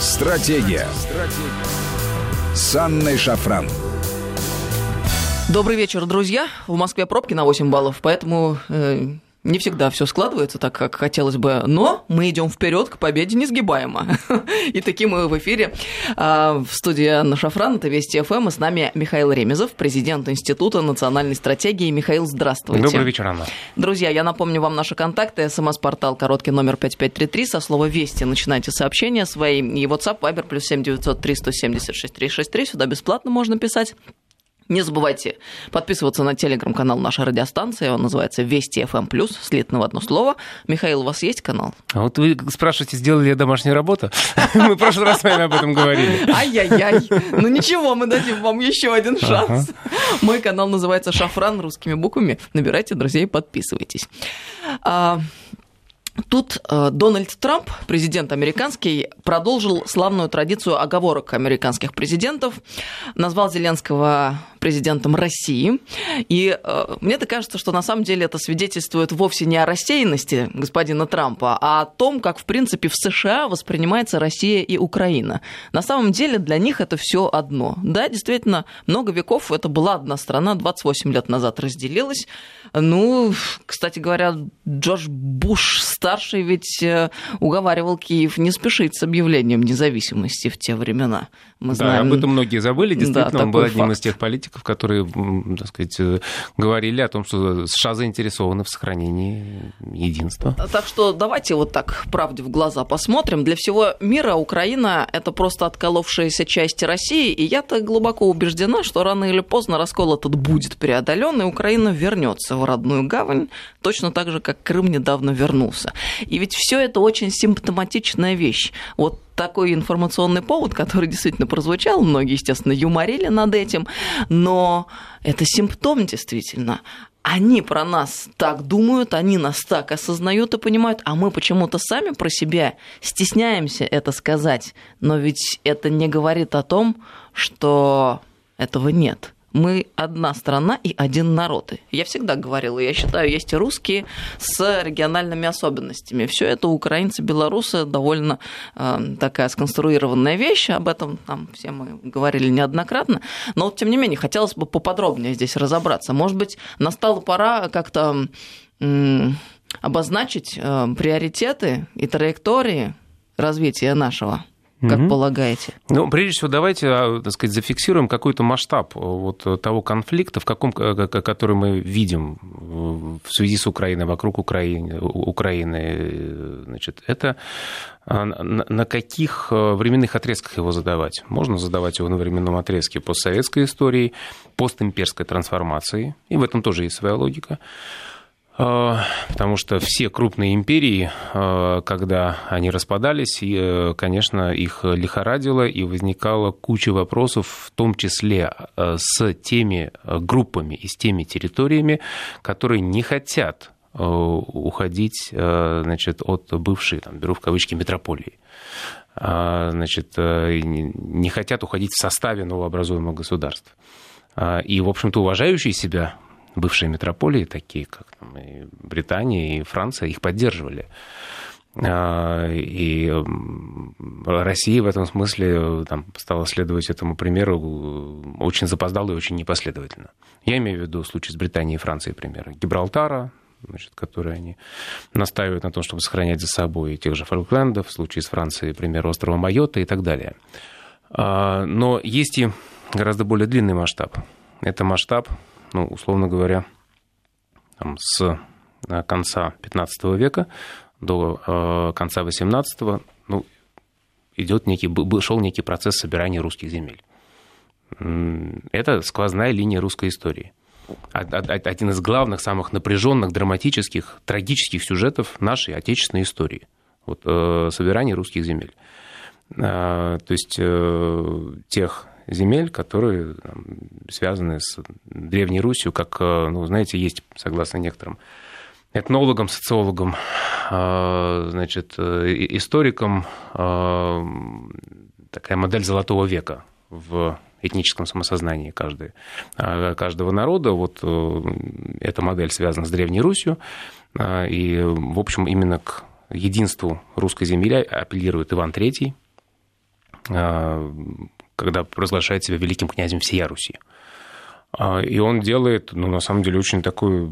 Стратегия. Стратегия. С Анной Шафран. Добрый вечер, друзья. В Москве пробки на 8 баллов, поэтому э, не всегда все складывается так, как хотелось бы, но мы идем вперед к победе несгибаемо. И таким мы в эфире а, в студии Анна Шафран, это Вести ФМ, и с нами Михаил Ремезов, президент Института национальной стратегии. Михаил, здравствуйте. Добрый вечер, Анна. Друзья, я напомню вам наши контакты. СМС-портал короткий номер 5533, со слова «Вести» начинайте сообщения свои. И WhatsApp, Viber, плюс 7903 176 363, сюда бесплатно можно писать. Не забывайте подписываться на телеграм-канал нашей радиостанции. Он называется Вести FM+, слитно в одно слово. Михаил, у вас есть канал? А вот вы спрашиваете, сделали ли я домашнюю работу? Мы в прошлый раз с вами об этом говорили. Ай-яй-яй. Ну ничего, мы дадим вам еще один шанс. Мой канал называется «Шафран» русскими буквами. Набирайте друзей, подписывайтесь. Тут э, Дональд Трамп, президент американский, продолжил славную традицию оговорок американских президентов, назвал Зеленского президентом России. И э, мне-то кажется, что на самом деле это свидетельствует вовсе не о рассеянности господина Трампа, а о том, как, в принципе, в США воспринимается Россия и Украина. На самом деле для них это все одно. Да, действительно, много веков это была одна страна, 28 лет назад разделилась. Ну, кстати говоря, Джордж Буш старший ведь э, уговаривал Киев не спешить с объявлением независимости в те времена. Мы знаем... Да, об этом многие забыли. Действительно, да, он был одним факт. из тех политиков, которые, так сказать, э, говорили о том, что США заинтересованы в сохранении единства. Так что давайте вот так правде в глаза посмотрим. Для всего мира Украина – это просто отколовшаяся часть России, и я-то глубоко убеждена, что рано или поздно раскол этот будет преодолен, и Украина вернется в родную гавань, точно так же, как Крым недавно вернулся. И ведь все это очень симптоматичная вещь. Вот такой информационный повод, который действительно прозвучал, многие, естественно, юморили над этим, но это симптом действительно. Они про нас так думают, они нас так осознают и понимают, а мы почему-то сами про себя стесняемся это сказать. Но ведь это не говорит о том, что этого нет мы одна страна и один народ. Я всегда говорила, я считаю, есть и русские с региональными особенностями. Все это украинцы, белорусы довольно э, такая сконструированная вещь, об этом там все мы говорили неоднократно. Но вот, тем не менее, хотелось бы поподробнее здесь разобраться. Может быть, настала пора как-то э, обозначить э, приоритеты и траектории развития нашего как угу. полагаете? Ну, прежде всего, давайте, а, так сказать, зафиксируем какой-то масштаб э, вот того конфликта, в каком, который мы видим в связи с Украиной, вокруг Украины. Украины значит, это а, на каких э, временных отрезках его задавать? Можно задавать его на временном отрезке постсоветской истории, постимперской трансформации, и в этом тоже есть своя логика. А, потому что все крупные империи, а, когда они распадались, э, конечно, их лихорадило, и возникала куча вопросов, в том числе э, с теми группами и с теми территориями, которые не хотят э, уходить значит, от бывшей, там, беру в кавычки, метрополии значит, не хотят уходить в составе новообразуемых государств. И, в общем-то, уважающие себя бывшие метрополии, такие как там, и Британия, и Франция, их поддерживали. А, и Россия в этом смысле там, стала следовать этому примеру очень запоздало и очень непоследовательно. Я имею в виду случай с Британией и Францией, примеры Гибралтара, значит, которые они настаивают на том, чтобы сохранять за собой тех же Фолклендов, в случае с Францией, пример острова Майота и так далее. А, но есть и гораздо более длинный масштаб. Это масштаб ну, условно говоря, там, с э, конца 15 века до э, конца 18 ну, идет некий, шел некий процесс собирания русских земель. Это сквозная линия русской истории. Один из главных, самых напряженных, драматических, трагических сюжетов нашей отечественной истории. Вот, э, собирание русских земель. То есть тех земель, которые там, связаны с Древней Русью, как, э, ну, знаете, есть, согласно некоторым этнологам, социологам, э, значит, э, историкам такая модель золотого века в этническом самосознании каждой, каждого народа. Вот эта модель связана с Древней Русью, и, в общем, именно к единству русской земли апеллирует Иван III, когда провозглашает себя великим князем всея Руси. И он делает, ну, на самом деле, очень такой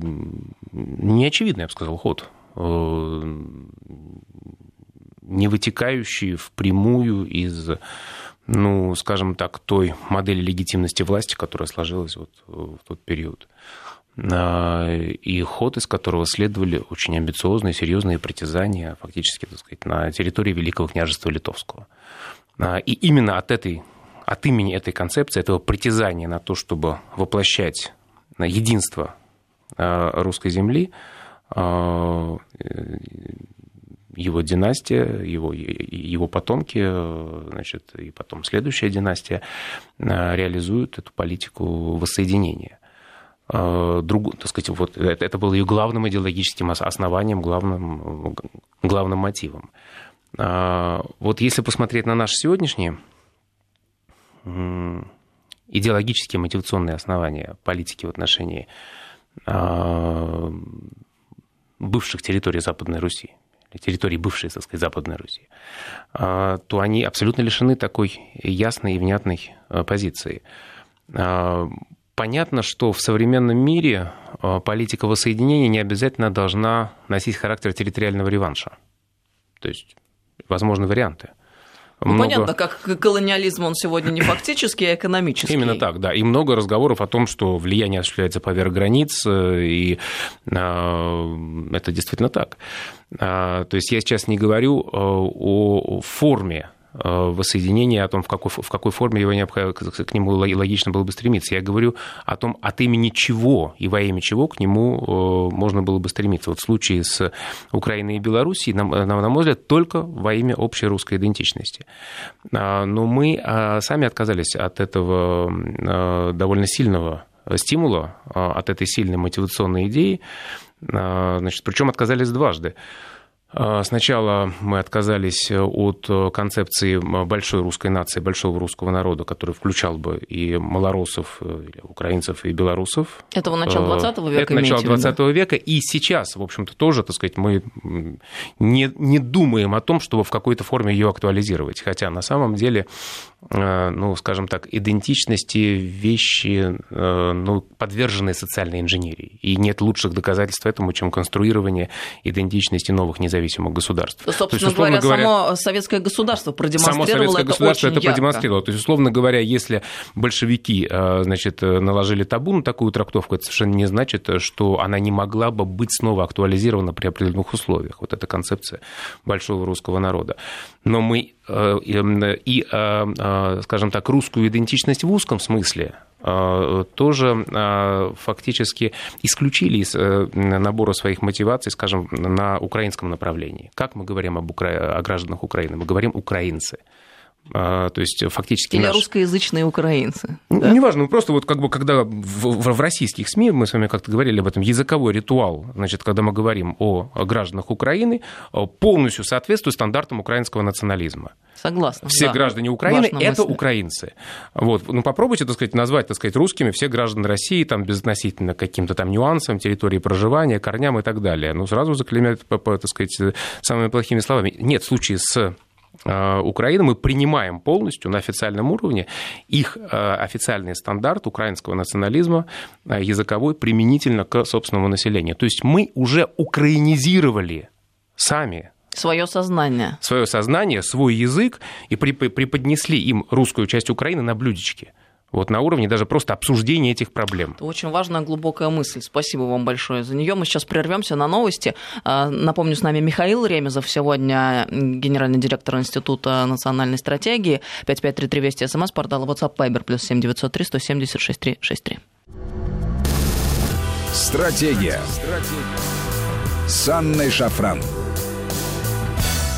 неочевидный, я бы сказал, ход не вытекающий впрямую из ну, скажем так, той модели легитимности власти, которая сложилась вот в тот период. А, и ход из которого следовали очень амбициозные, серьезные притязания фактически, так сказать, на территории Великого княжества Литовского. А, и именно от, этой, от имени этой концепции, этого притязания на то, чтобы воплощать единство а, русской земли, его династия, его, его потомки, значит, и потом следующая династия э, реализуют эту политику воссоединения. Э, Друг, так сказать, вот это, это было ее главным идеологическим основанием, главным, главным мотивом. Э, вот если посмотреть на наши сегодняшние идеологические мотивационные основания политики в отношении бывших территорий Западной Руси, территории бывшей, так сказать, Западной Руси, а, то они абсолютно лишены такой ясной и внятной а, позиции. А, понятно, что в современном мире политика воссоединения не обязательно должна носить характер территориального реванша. То есть возможны варианты. Ну, много... понятно, как колониализм он сегодня не фактический, а экономический. Именно так, да. И много разговоров о том, что влияние осуществляется поверх границ, э, и э, это действительно так. А, то есть я сейчас не говорю э, о форме воссоединения, о том, в какой, в какой форме его необходимо, к нему логично было бы стремиться. Я говорю о том, от имени чего и во имя чего к нему э, можно было бы стремиться. Вот в случае с Украиной и Белоруссией, на, на мой взгляд, только во имя общей русской идентичности. А, но мы а, сами отказались от этого э, довольно сильного стимула, от этой сильной мотивационной идеи, значит, причем отказались дважды. А, сначала мы отказались от концепции большой русской нации, большого русского народа, который включал бы и малоросов, э, и украинцев, и белорусов. Это начало 20 века? Это начало 20 века. И сейчас, в общем-то, тоже, так сказать, мы не, не думаем о том, чтобы в какой-то форме ее актуализировать. Хотя на самом деле, э, ну, скажем так, идентичности вещи э, ну, подвержены социальной инженерии. И нет лучших доказательств этому, чем конструирование идентичности новых независимых независимых государств. Собственно есть, говоря, говоря, само советское государство продемонстрировало само советское это государство это ярко. продемонстрировало. То есть, условно говоря, если большевики э, значит, наложили табу на такую трактовку, это совершенно не значит, что она не могла бы быть снова актуализирована при определенных условиях. Вот эта концепция большого русского народа. Но мы э, и, э, скажем так, русскую идентичность в узком смысле Э, тоже э, фактически исключили из э, набора своих мотиваций, скажем, на украинском направлении. Как мы говорим об укра... о гражданах Украины? Мы говорим украинцы. То есть фактически... Или наш... русскоязычные украинцы. Да? Неважно, просто вот как бы когда в, в, в российских СМИ, мы с вами как-то говорили об этом, языковой ритуал, значит, когда мы говорим о гражданах Украины, полностью соответствует стандартам украинского национализма. Согласна. Все да. граждане Украины – это мысль. украинцы. Вот. Ну, попробуйте, так сказать, назвать, так сказать, русскими все граждан России, там, безотносительно каким-то там нюансам, территории проживания, корням и так далее. Ну, сразу заклеймят, так сказать, самыми плохими словами. Нет, в случае с а, Украины мы принимаем полностью на официальном уровне их а, официальный стандарт украинского национализма а, языковой применительно к собственному населению. То есть мы уже украинизировали сами Свое сознание. Свое сознание, свой язык, и преподнесли им русскую часть Украины на блюдечке. Вот на уровне даже просто обсуждения этих проблем. Это очень важная глубокая мысль. Спасибо вам большое за нее. Мы сейчас прервемся на новости. А, напомню, с нами Михаил Ремезов сегодня, генеральный директор Института национальной стратегии. 5533 Вести, СМС-портал, WhatsApp, Viber, плюс 7903 170 6363. Стратегия. Стратегия. С Анной Шафран.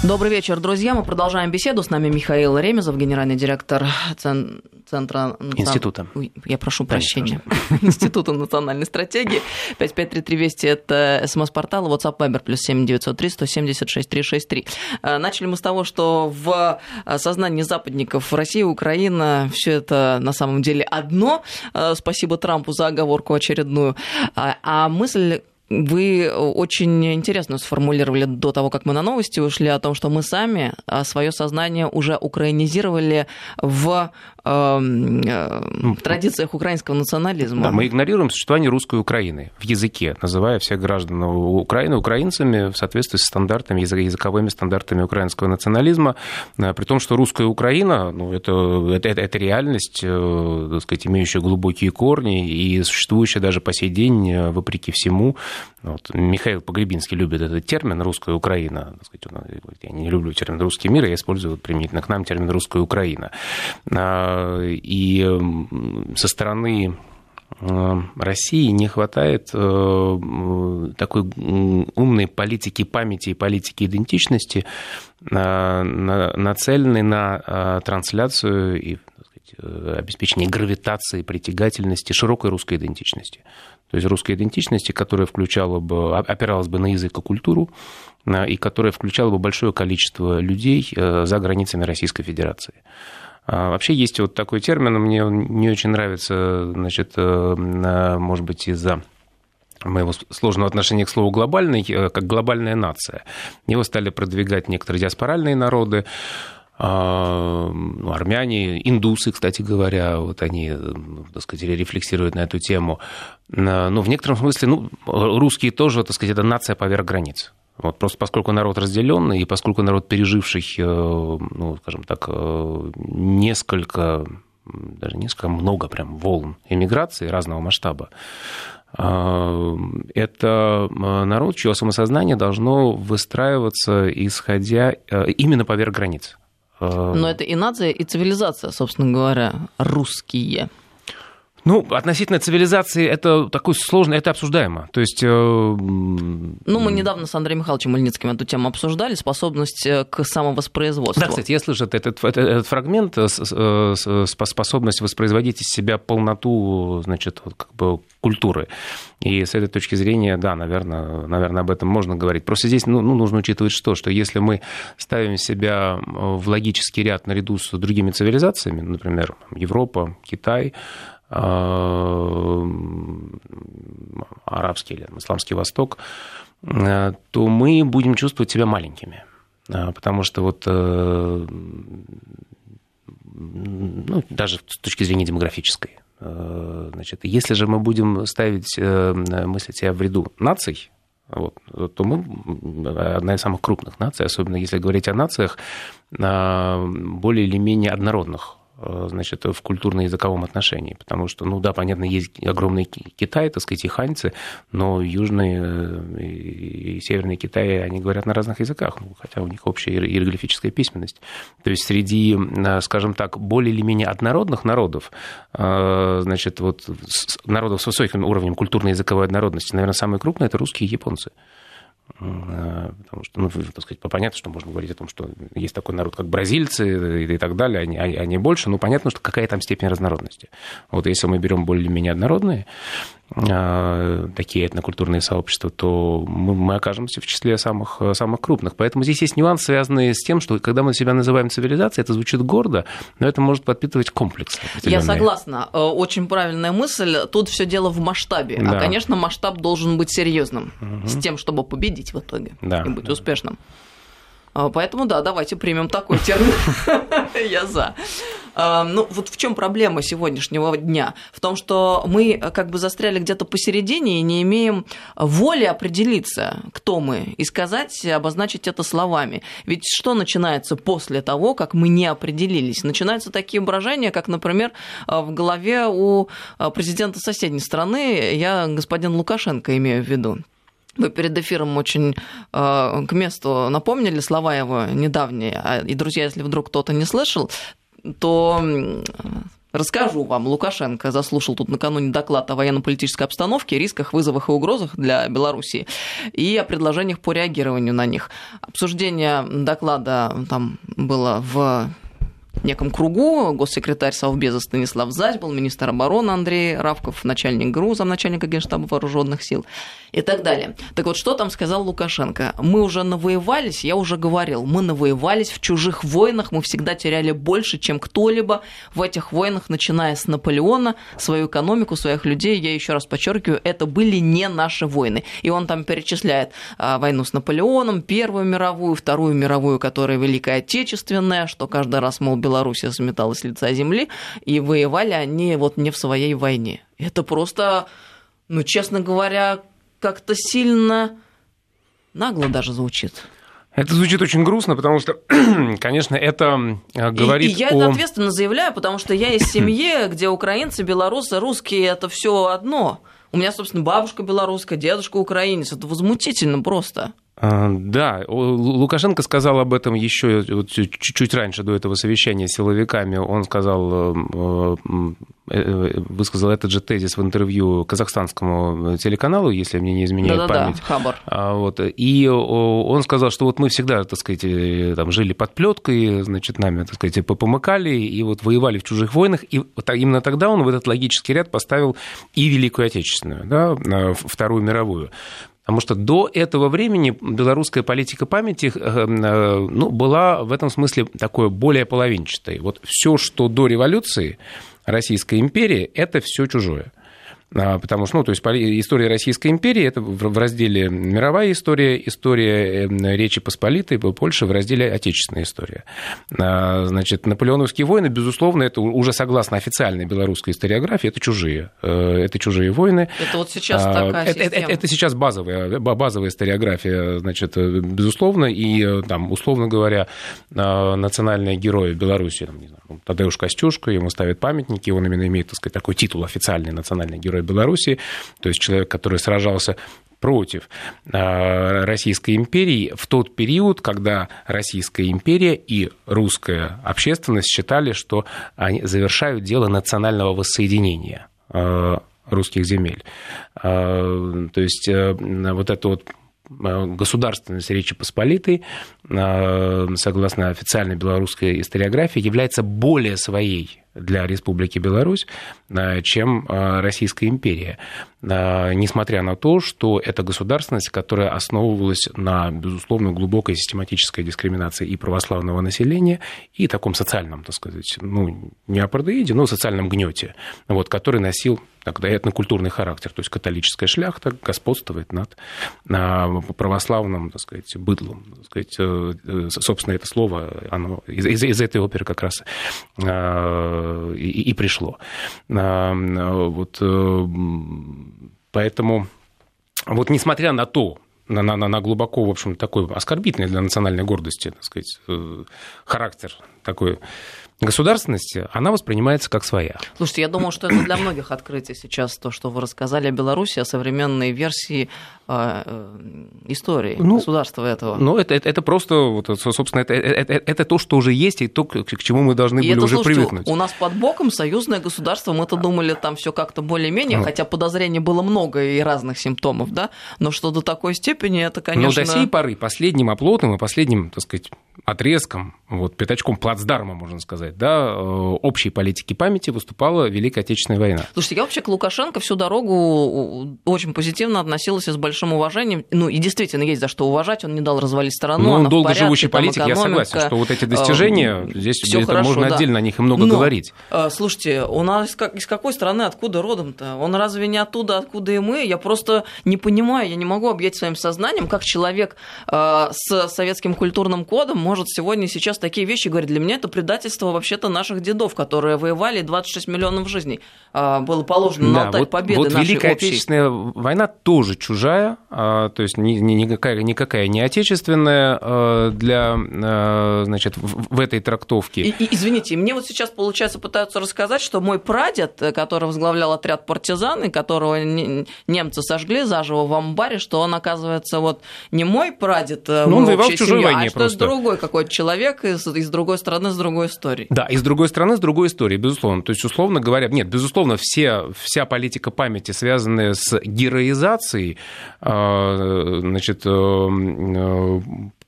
Добрый вечер, друзья. Мы продолжаем беседу. С нами Михаил Ремезов, генеральный директор Центра... Института. Я прошу прощения. Института национальной стратегии. 5533 Вести – это смс-портал, WhatsApp Viber, плюс 7903 176 363. Начали мы с того, что в э, сознании западников Россия, Украина, все это на самом деле одно. Э, спасибо Трампу за оговорку очередную. А, а мысль вы очень интересно сформулировали до того, как мы на новости ушли, о том, что мы сами свое сознание уже украинизировали в эм, э, в традициях украинского национализма. Да, мы игнорируем существование русской Украины в языке, называя всех граждан Украины украинцами в соответствии с стандартами, языковыми стандартами украинского национализма, э, при том, что русская Украина, ну, это, это, это, это реальность, э, так сказать, имеющая глубокие корни и существующая даже по сей день, вопреки всему. Вот, Михаил Погребинский любит этот термин «русская Украина». Он, я не люблю термин «русский мир», я использую применительно к нам термин «русская Украина». А, и со стороны э, России не хватает э, такой умной политики памяти и политики идентичности, э, нацеленной на трансляцию и обеспечение гравитации, притягательности широкой русской идентичности. То есть русской идентичности, которая включала бы, опиралась бы на язык и культуру, и которая включала бы большое количество людей за границами Российской Федерации. А, вообще есть вот такой термин, мне он не очень нравится, значит, э, может быть, из-за моего сложного отношения к слову глобальный, э, как глобальная нация. Его стали продвигать некоторые диаспоральные народы, армяне, индусы, кстати говоря, вот они, так сказать, рефлексируют на эту тему. Ну, в некотором смысле, ну, русские тоже, так сказать, это нация поверх границ. Вот просто поскольку народ разделенный, и поскольку народ, переживший, э, ну, скажем так, э, несколько, даже несколько, много прям волн эмиграции разного масштаба, э, это народ, чье самосознание должно выстраиваться, исходя именно поверх границ. Но это и нация, и цивилизация, собственно говоря, русские. Ну, относительно цивилизации это такое сложное, это обсуждаемо. То есть... Э... Ну, мы недавно с Андреем Михайловичем Мальницким эту тему обсуждали, способность э, к самовоспроизводству. Да, кстати, я слышу этот, этот, этот фрагмент, э, э, способность воспроизводить из себя полноту, значит, вот, как бы культуры. И с этой точки зрения, да, наверное, наверное, об этом можно говорить. Просто здесь ну, ну, нужно учитывать что? Что если мы ставим себя в логический ряд наряду с другими цивилизациями, например, Европа, Китай, арабский или исламский Восток, э, то мы будем чувствовать себя маленькими. Э, потому что вот ну, даже с точки зрения демографической. Значит, если же мы будем ставить мысль себя в ряду наций, вот, то мы одна из самых крупных наций, особенно если говорить о нациях более или менее однородных Э, значит, в культурно-языковом отношении. Потому что, ну да, понятно, есть огромный Китай, так сказать, и ханьцы, но южный э, и северный Китай, они говорят на разных языках, ну, хотя у них общая иероглифическая письменность. То есть среди, э, скажем так, более или менее однородных народов, значит, вот народов с высоким уровнем культурно-языковой однородности, наверное, самые крупные – это русские и японцы. Э, потому что, ну, так сказать, понятно, что можно говорить о том, что есть такой народ, как бразильцы и, так далее, они, они больше, но понятно, что какая там степень разнородности. Вот если мы берем более-менее однородные, а, такие этнокультурные сообщества, то мы, мы окажемся в числе самых, самых крупных. Поэтому здесь есть нюанс, связанный с тем, что когда мы себя называем цивилизацией, это звучит гордо, но это может подпитывать комплекс. Я согласна. Э, очень правильная мысль. Тут все дело в масштабе. А, да. А, конечно, масштаб должен быть серьезным угу. с тем, чтобы победить в итоге да. и быть успешным. А, поэтому да, давайте примем такой термин. Я за. А, ну, вот в чем проблема сегодняшнего дня? В том, что мы как бы застряли где-то посередине и не имеем воли определиться, кто мы, и сказать, обозначить это словами. Ведь что начинается после того, как мы не определились? Начинаются такие брожения, как, например, в голове у президента соседней страны, я господин Лукашенко имею в виду. Вы перед эфиром очень э, к месту напомнили слова его недавние. А, и, друзья, если вдруг кто-то не слышал, то Расскажу вам, Лукашенко заслушал тут накануне доклад о военно-политической обстановке, рисках, вызовах и угрозах для Беларуси и о предложениях по реагированию на них. Обсуждение доклада там было в неком кругу. Госсекретарь Совбеза Станислав Зась был, министр обороны Андрей Равков, начальник ГРУ, замначальника Генштаба вооруженных сил и так далее. Так вот, что там сказал Лукашенко? Мы уже навоевались, я уже говорил, мы навоевались в чужих войнах, мы всегда теряли больше, чем кто-либо в этих войнах, начиная с Наполеона, свою экономику, своих людей. Я еще раз подчеркиваю, это были не наши войны. И он там перечисляет а, войну с Наполеоном, Первую мировую, Вторую мировую, которая Великая Отечественная, что каждый раз, мол, Белоруссия заметалась с лица земли, и воевали они вот не в своей войне. Это просто, ну, честно говоря, как-то сильно нагло даже звучит. Это звучит очень грустно, потому что, конечно, это говорит и, и я о... это ответственно заявляю, потому что я из семьи, где украинцы, белорусы, русские – это все одно. У меня, собственно, бабушка белорусская, дедушка украинец. Это возмутительно просто. А, да, Лукашенко сказал об этом еще чуть-чуть раньше, до этого совещания с силовиками. Он сказал, э, э, высказал этот же тезис в интервью казахстанскому телеканалу, если мне не изменяет Да-да-да, память. Хабар. А, вот, и он сказал, что вот мы всегда, так сказать, э, там, жили под плеткой, значит, нами, так сказать, помыкали, и вот воевали в чужих войнах, и именно тогда он в этот логический ряд поставил и Великую Отечественную, да, Вторую мировую. Потому что до этого времени белорусская политика памяти э, э, ну, была в этом смысле такой более половинчатой. Вот все, что до революции Российской империи, это все чужое. А, потому что, ну, то есть история Российской империи это в разделе мировая история, история эм, Речи Посполитой, Польши в разделе отечественная история. А, значит, наполеоновские войны, безусловно, это уже согласно официальной белорусской историографии, это чужие, э, это чужие войны. Это вот сейчас а, такая это, система. Это, это сейчас базовая, базовая историография, значит, э, безусловно, и э, там, условно говоря, национальные герои Беларуси, там, не знаю, Тадеуш Костюшка, ему ставят памятники, он именно имеет, так сказать, такой титул официальный национальный герой герой Беларуси, то есть человек, который сражался против а, Российской империи в тот период, когда Российская империя и русская общественность считали, что они завершают дело национального воссоединения а, русских земель. А, то есть э, вот это вот государственность Речи Посполитой, согласно официальной белорусской историографии, является более своей для Республики Беларусь, э, чем э, Российская империя. Э, несмотря на то, что это государственность, которая основывалась на, безусловно, глубокой систематической дискриминации и православного населения, и таком социальном, так сказать, ну, не апартеиде, но социальном гнете, вот, который носил тогда этнокультурный характер, то есть католическая шляхта господствует над православным, так сказать, быдлом. Так сказать, собственно, это слово, оно из, из, из этой оперы как раз и, и пришло. А, вот, э, поэтому, вот несмотря на то, на, на, на глубоко, в общем, такой оскорбительный для национальной гордости, так сказать, э, характер такой государственности, она воспринимается как своя. Слушайте, я думаю, что это для многих открытие сейчас, то, что вы рассказали о Беларуси, о современной версии э, э истории ну, государства этого. Ну, это, это, это просто, вот, собственно, это, это, это то, что уже есть, и то, к, к чему мы должны и были это, уже слушайте, привыкнуть. У нас под боком союзное государство, мы-то думали, там все как-то более-менее, ну. хотя подозрений было много и разных симптомов, да, но что до такой степени, это, конечно... Но до сей поры последним оплотом и последним, так сказать, отрезком, вот, пятачком плацдарма, можно сказать, да, э, общей политики памяти выступала Великая Отечественная война. Слушайте, я вообще к Лукашенко всю дорогу очень позитивно относилась и с большим уважением. Ну, и действительно есть за что уважать, он не дал развалить страну. Ну, он долго живущий политик, я согласен, что вот эти достижения, э, здесь это хорошо, можно да. отдельно о них и много Но, говорить. Э, слушайте, у нас из какой страны, откуда родом-то? Он разве не оттуда, откуда и мы? Я просто не понимаю, я не могу объять своим сознанием, как человек с советским культурным кодом может сегодня сейчас такие вещи говорить. Для меня это предательство вообще-то наших дедов, которые воевали 26 миллионов жизней. А, было положено да, на алтарь вот, победы вот нашей Великая общей. Отечественная война тоже чужая, а, то есть никакая, никакая не отечественная а, для, значит, в этой трактовке. И, и, извините, мне вот сейчас, получается, пытаются рассказать, что мой прадед, который возглавлял отряд партизан, и которого немцы сожгли заживо в амбаре, что он, оказывается, вот не мой прадед, ну, он воевал в чужой семье, войне а просто. что другой какой-то человек из, из другой страны, с другой историей. Да, и с другой стороны, с другой историей, безусловно. То есть, условно говоря, нет, безусловно, все, вся политика памяти, связанная с героизацией, а, значит, э,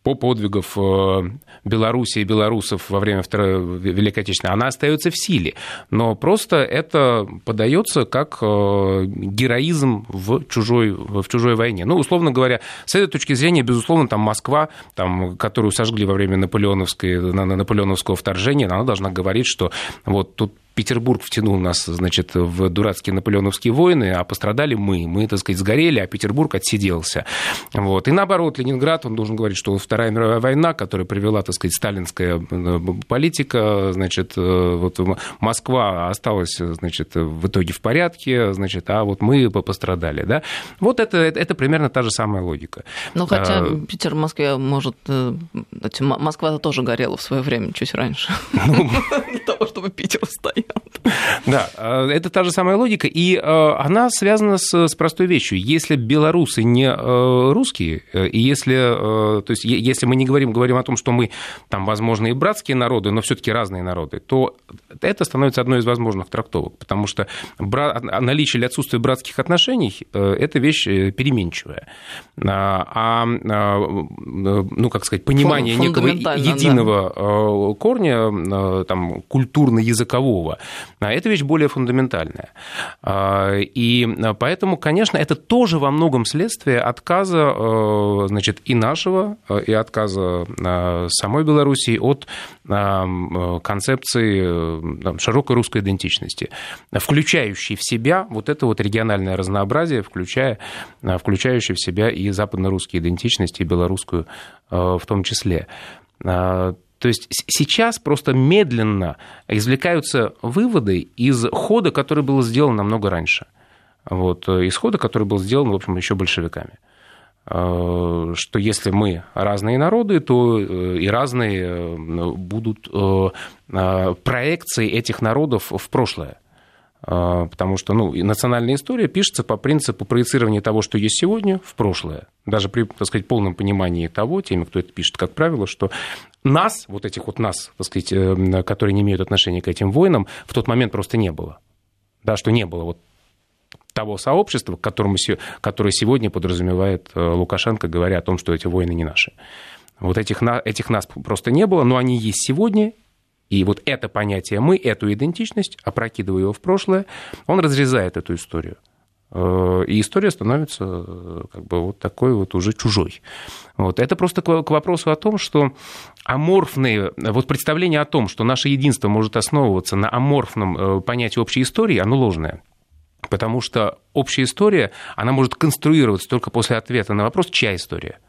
по подвигов э, Беларуси и белорусов во время Второй Великой Отечественной, она остается в силе. Но просто это подается как э, героизм в чужой, в чужой войне. Ну, условно говоря, с этой точки зрения, безусловно, там Москва, там, которую сожгли во время наполеоновской, наполеоновского вторжения, она должна говорить, что вот тут Петербург втянул нас, значит, в дурацкие наполеоновские войны, а пострадали мы. Мы, так сказать, сгорели, а Петербург отсиделся. Вот. И наоборот, Ленинград, он должен говорить, что Вторая мировая война, которая привела, так сказать, сталинская э, политика, значит, э, вот Москва осталась, значит, в итоге в порядке, значит, а вот мы пострадали, да. Вот это, это примерно та же самая логика. Ну, хотя а... Питер в Москве, может, э, Москва тоже горела в свое время, чуть раньше. Ну... Для того, чтобы Питер стоял. Да, э, это та же самая логика, и э, она связана с, с простой вещью. Если белорусы не э, русские, и если, то есть, если мы не говорим, говорим о том, что мы там, возможно, и братские народы, но все-таки разные народы, то это становится одной из возможных трактовок, потому что наличие или отсутствие братских отношений – это вещь переменчивая. А, ну, как сказать, понимание некого единого да. корня, там, культурно-языкового, другого. А эта вещь более фундаментальная. А, и поэтому, конечно, это тоже во многом следствие отказа э, значит, и нашего, э, и отказа э, самой Белоруссии от концепции широкой русской идентичности, включающей в себя вот это вот региональное разнообразие, включая, включающее в себя и западно-русские идентичности, и белорусскую в том числе. То есть сейчас просто медленно извлекаются выводы из хода, который был сделан намного раньше. Вот, э, из хода, который был сделан, в общем, еще большевиками э, что если мы разные народы, то э, и разные будут проекции этих народов в прошлое. А, потому что ну, национальная история пишется по принципу проецирования того, что есть сегодня, в прошлое. Даже при, так сказать, полном понимании того, теми, кто это пишет, как правило, что нас, вот этих вот нас, так сказать, э, которые не имеют отношения к этим войнам, в тот момент просто не было. Да, что не было вот того сообщества, которому, которое сегодня подразумевает э, Лукашенко, говоря о том, что эти войны не наши. Вот этих, этих нас просто не было, но они есть сегодня, и вот это понятие «мы», эту идентичность, опрокидывая его в прошлое, он разрезает эту историю. Э, и история становится э, как бы вот такой вот уже чужой. Вот. Это просто к вопросу о том, что аморфные, вот представление о том, что наше единство может основываться на аморфном э, понятии общей истории, оно ложное. Потому что общая история, она может конструироваться только после ответа на вопрос, чья история –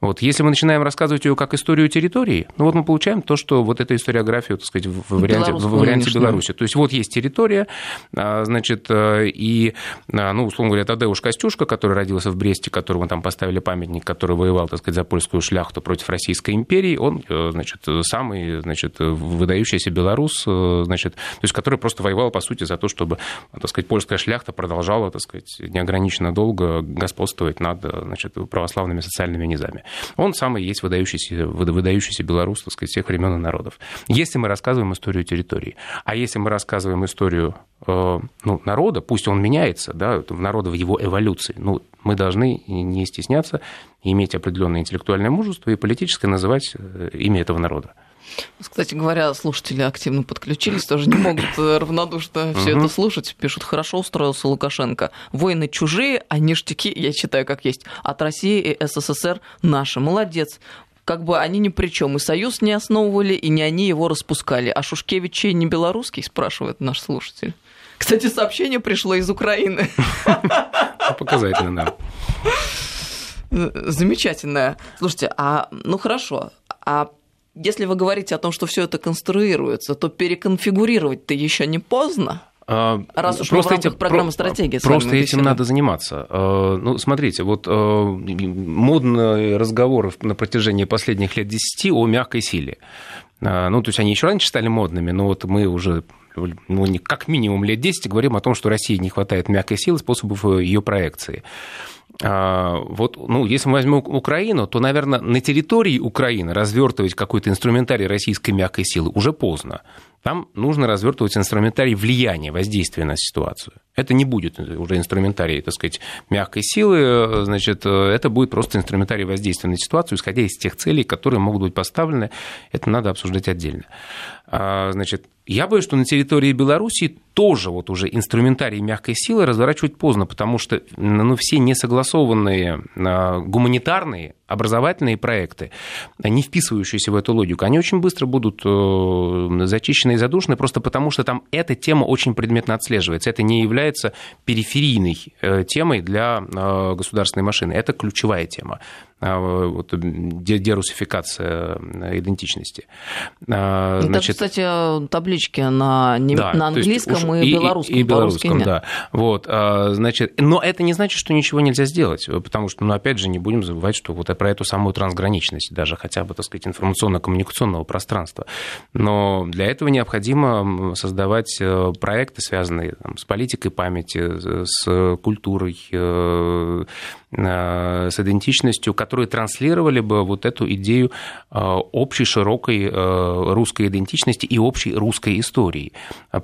вот, если мы начинаем рассказывать ее как историю территории, ну вот мы получаем то, что вот эта историография, так сказать, в варианте, в варианте Беларуси. То есть вот есть территория, а, значит, э, и, а, ну, условно говоря, Тадеуш Костюшка, который родился в Бресте, которому там поставили памятник, который воевал, так сказать, за польскую шляхту против Российской империи, он, э, значит, самый, значит, выдающийся белорус, э, значит, то есть который просто воевал, по сути, за то, чтобы, так сказать, польская шляхта продолжала, так сказать, неограниченно долго господствовать над, значит, православными социальными низами. Он самый есть выдающийся, выдающийся белорус, так сказать, всех времен и народов. Если мы рассказываем историю территории, а если мы рассказываем историю э, ну, народа, пусть он меняется, да, народа в его эволюции, ну, мы должны не стесняться, иметь определенное интеллектуальное мужество и политическое называть э, имя этого народа. Кстати говоря, слушатели активно подключились, тоже не могут э, равнодушно все это слушать. Пишут, хорошо устроился Лукашенко. Войны чужие, а ништяки, я читаю как есть, от России и СССР наши. Молодец как бы они ни при чем. И союз не основывали, и не они его распускали. А Шушкевич не белорусский, спрашивает наш слушатель. Кстати, сообщение пришло из Украины. Ну, показательно, да. Замечательное. Слушайте, а ну хорошо, а если вы говорите о том, что все это конструируется, то переконфигурировать-то еще не поздно? А, Раз уж просто мы в рамках программы стратегии Просто этим надо заниматься. А, ну, смотрите, вот а, модные разговоры на протяжении последних лет 10 о мягкой силе. Ну, то есть они еще раньше стали модными, но вот мы уже ну, как минимум лет 10 говорим о том, что России не хватает мягкой силы, способов ее проекции. А, вот, ну, если мы возьмем Украину, то, наверное, на территории Украины развертывать какой-то инструментарий российской мягкой силы уже поздно. Там нужно развертывать инструментарий влияния, воздействия на ситуацию. Это не будет уже инструментарий, так сказать, мягкой силы, значит, это будет просто инструментарий воздействия на ситуацию, исходя из тех целей, которые могут быть поставлены. Это надо обсуждать отдельно. А, значит, я боюсь, что на территории Беларуси тоже вот уже инструментарий мягкой силы разворачивать поздно, потому что ну, все несогласованные а, гуманитарные, образовательные проекты, не вписывающиеся в эту логику, они очень быстро будут э, зачищены и задушены, просто потому что там эта тема очень предметно отслеживается. Это не является периферийной э, темой для э, государственной машины. Это ключевая тема вот, дерусификация идентичности. Значит, Там, кстати, таблички на, не... да, на английском и, и белорусском. И, и белорусском, да. Вот, значит, но это не значит, что ничего нельзя сделать, потому что, ну, опять же, не будем забывать, что вот про эту самую трансграничность, даже хотя бы, так сказать, информационно-коммуникационного пространства. Но для этого необходимо создавать э, проекты, связанные там, с политикой памяти, с культурой, э, Э, с идентичностью, которые транслировали бы вот эту идею э, общей широкой э, русской идентичности и общей русской истории.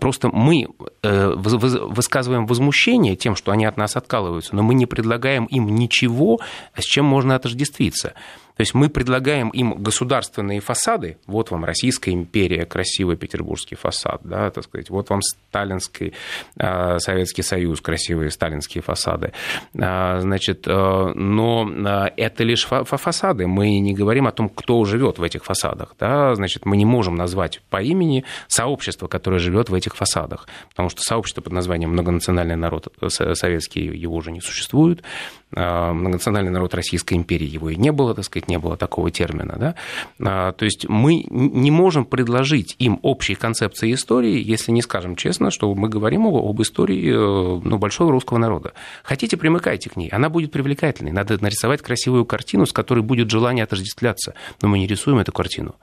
Просто мы высказываем возмущение тем, что они от нас откалываются, но мы не предлагаем им ничего, с чем можно отождествиться. То есть мы предлагаем им государственные фасады. Вот вам Российская империя, красивый петербургский фасад, да, так сказать. Вот вам сталинский э, Советский Союз, красивые сталинские фасады. Э, значит, э, но это лишь фасады. Мы не говорим о том, кто живет в этих фасадах. Да? Значит, мы не можем назвать по имени сообщество, которое живет в этих фасадах. Потому что сообщество под названием многонациональный народ советский, его уже не существует. Многонациональный народ Российской империи, его и не было, так сказать не было такого термина. Да? А, то есть мы не можем предложить им общей концепции истории, если не скажем честно, что мы говорим об истории э, ну, большого русского народа. Хотите, примыкайте к ней, она будет привлекательной. Надо нарисовать красивую картину, с которой будет желание отождествляться, но мы не рисуем эту картину.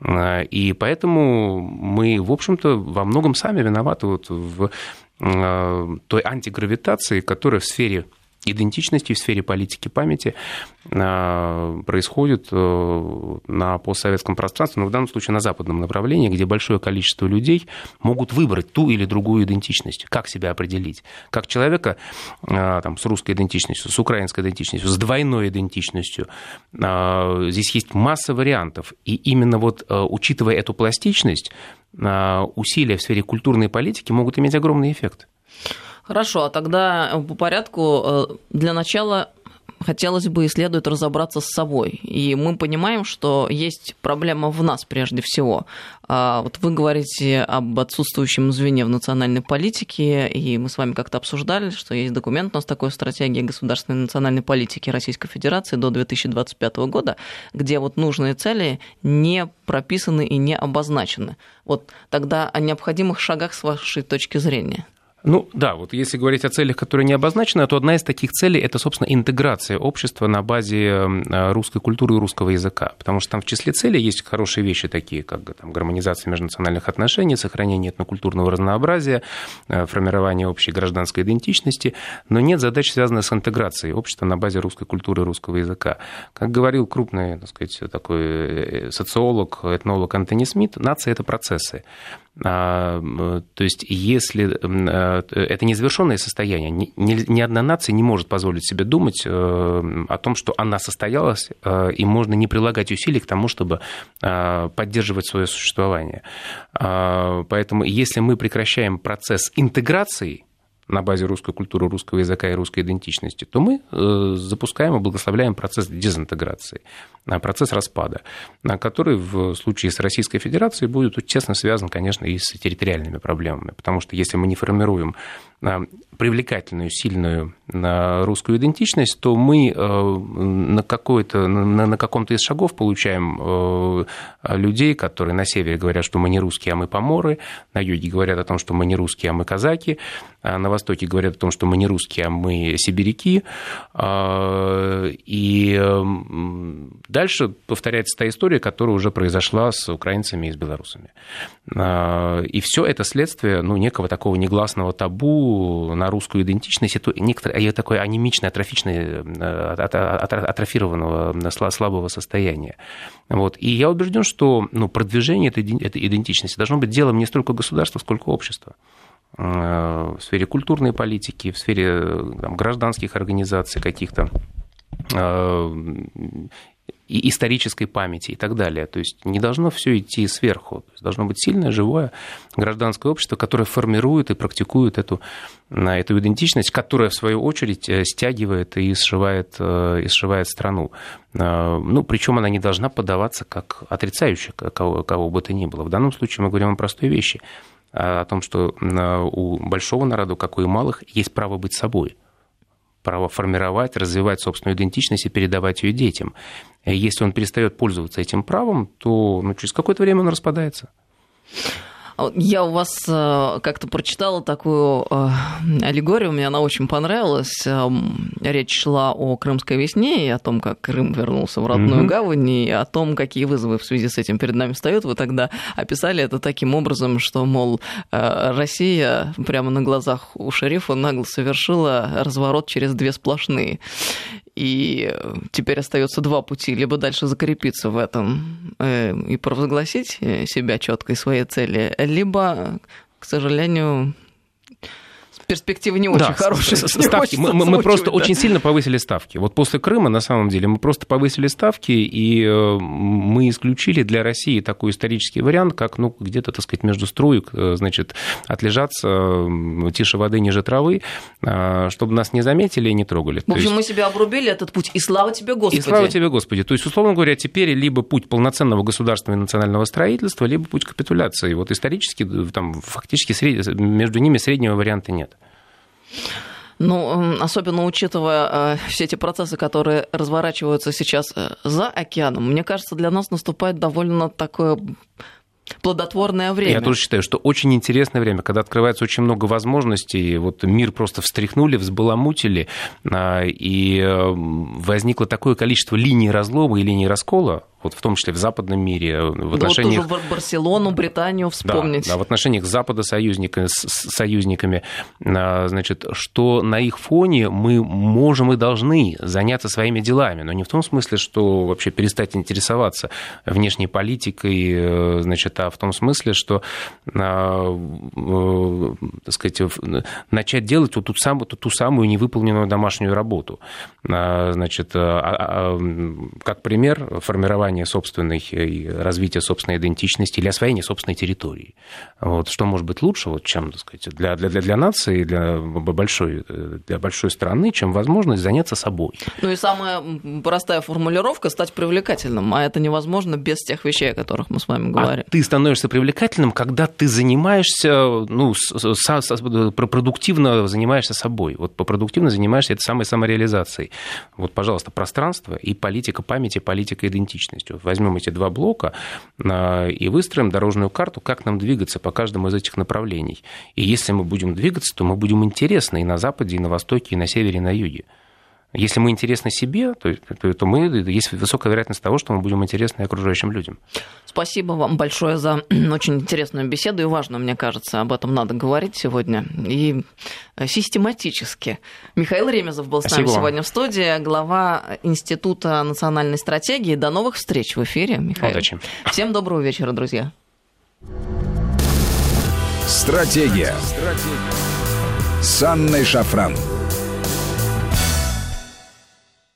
А, и поэтому мы, в общем-то, во многом сами виноваты вот в той антигравитации, которая в сфере идентичности в сфере политики памяти а, происходит э, на постсоветском пространстве, но в данном случае на западном направлении, где большое количество людей могут выбрать ту или другую идентичность, как себя определить. Как человека а, там, с русской идентичностью, с украинской идентичностью, с двойной идентичностью. Здесь есть масса вариантов. И именно вот э, учитывая эту пластичность, усилия в сфере культурной политики могут иметь огромный эффект. Хорошо, а тогда э, по порядку э, для начала хотелось бы и следует разобраться с собой. И мы понимаем, что есть проблема в нас прежде всего. А вот вы говорите об отсутствующем звене в национальной политике, и мы с вами как-то обсуждали, что есть документ у нас такой стратегия государственной национальной политики Российской Федерации до 2025 года, где вот нужные цели не прописаны и не обозначены. Вот тогда о необходимых шагах с вашей точки зрения. Ну да, вот если говорить о целях, которые не обозначены, то одна из таких целей это, собственно, интеграция общества на базе э, русской культуры и русского языка. Потому что там в числе целей есть хорошие вещи, такие как там, гармонизация межнациональных отношений, сохранение этнокультурного разнообразия, э, формирование общей гражданской идентичности, но нет задач, связанных с интеграцией общества на базе русской культуры и русского языка. Как говорил крупный так сказать, такой э, социолог, этнолог Антони Смит, нация – это процессы. А, то есть, если э, это незавершенное состояние, ни одна нация не может позволить себе думать э, о том, что она состоялась, э, и можно не прилагать усилий к тому, чтобы поддерживать свое существование. А, поэтому, если мы прекращаем процесс интеграции, на базе русской культуры, русского языка и русской идентичности, то мы э, запускаем и благословляем процесс дезинтеграции, а, процесс распада, который в случае с Российской Федерацией будет тесно связан, конечно, и с территориальными проблемами. Потому что если мы не формируем привлекательную, сильную русскую идентичность, то мы на, какой-то, на, на каком-то из шагов получаем людей, которые на севере говорят, что мы не русские, а мы поморы, на юге говорят о том, что мы не русские, а мы казаки, а на востоке говорят о том, что мы не русские, а мы сибиряки. И дальше повторяется та история, которая уже произошла с украинцами и с белорусами. И все это следствие ну, некого такого негласного табу на русскую идентичность, это некоторое такое анемичное, атрофичное, атрофированного, слабого состояния. Вот. И я убежден, что ну, продвижение этой идентичности должно быть делом не столько государства, сколько общества в сфере культурной политики, в сфере там, гражданских организаций каких-то и исторической памяти и так далее. То есть не должно все идти сверху. должно быть сильное, живое гражданское общество, которое формирует и практикует эту, эту идентичность, которая, в свою очередь, э, стягивает и сшивает, э, и сшивает страну. Э, ну, причем она не должна подаваться как отрицающая кого, кого бы то ни было. В данном случае мы говорим о простой вещи, о том, что у большого народа, как и у малых, есть право быть собой – право формировать, развивать собственную идентичность и передавать ее детям. Если он перестает пользоваться этим правом, то ну, через какое-то время он распадается. Я у вас э, как-то прочитала такую э, аллегорию, мне она очень понравилась. Эм, речь шла о Крымской весне и о том, как Крым вернулся в родную mm гавань, и о том, какие вызовы в связи с этим перед нами встают. Вы тогда описали это таким образом, что, мол, э, Россия прямо на глазах у шерифа нагло совершила разворот через две сплошные. И теперь остается два пути. Либо дальше закрепиться в этом и провозгласить себя четкой своей цели, либо, к сожалению, перспективы не очень да, хорошие. Ставки. Мы, мы просто да. очень сильно повысили ставки. Вот после Крыма, на самом деле, мы просто повысили ставки, и э, мы исключили для России такой исторический вариант, как ну, где-то, так сказать, между струек, э, значит, отлежаться тише воды, ниже травы, э, чтобы нас не заметили и не трогали. В общем, есть... мы себя обрубили этот путь, и слава тебе, Господи. И слава тебе, Господи. То есть, условно говоря, теперь либо путь полноценного государственного и национального строительства, либо путь капитуляции. Вот исторически, там, фактически между ними среднего варианта нет. Ну, особенно учитывая э, все эти процессы, которые разворачиваются сейчас э, за океаном, мне кажется, для нас наступает довольно такое плодотворное время. Я тоже считаю, что очень интересное время, когда открывается очень много возможностей. Вот мир просто встряхнули, взбаламутили, а, и э, возникло такое количество линий разлома и линий раскола вот в том числе в западном мире, в отношениях... Да, вот тоже Барселону, Британию вспомнить. Да, да в отношениях с Запада союзниками, с союзниками, а, значит, что на их фоне мы можем и должны заняться своими делами, но не в том смысле, что вообще перестать интересоваться внешней политикой, э, значит, а в том смысле, что, а, э, так сказать, начать делать вот ту самую, ту самую невыполненную домашнюю работу. А, значит, как пример формирования формирования собственной и развития собственной идентичности или освоения собственной территории. Вот, что может быть лучше, вот, чем так сказать, для, для, для нации, для большой, для большой страны, чем возможность заняться собой. Ну и самая простая формулировка – стать привлекательным, а это невозможно без тех вещей, о которых мы с вами говорим. А ты становишься привлекательным, когда ты занимаешься, ну, со, со, продуктивно занимаешься собой. Вот продуктивно занимаешься этой самой самореализацией. Вот, пожалуйста, пространство и политика памяти, политика идентичности полностью. Возьмем эти два блока а, и выстроим дорожную карту, как нам двигаться по каждому из этих направлений. И если мы будем двигаться, то мы будем интересны и на Западе, и на Востоке, и на Севере, и на Юге. Если мы интересны себе, то, то, то мы, есть высокая вероятность того, что мы будем интересны окружающим людям. Спасибо вам большое за очень интересную беседу и важную, мне кажется, об этом надо говорить сегодня и систематически. Михаил Ремезов был с Спасибо нами вам. сегодня в студии, глава Института национальной стратегии. До новых встреч в эфире, Михаил. Удачи. Всем доброго вечера, друзья. Стратегия. Стратегия. С Анной Шафран.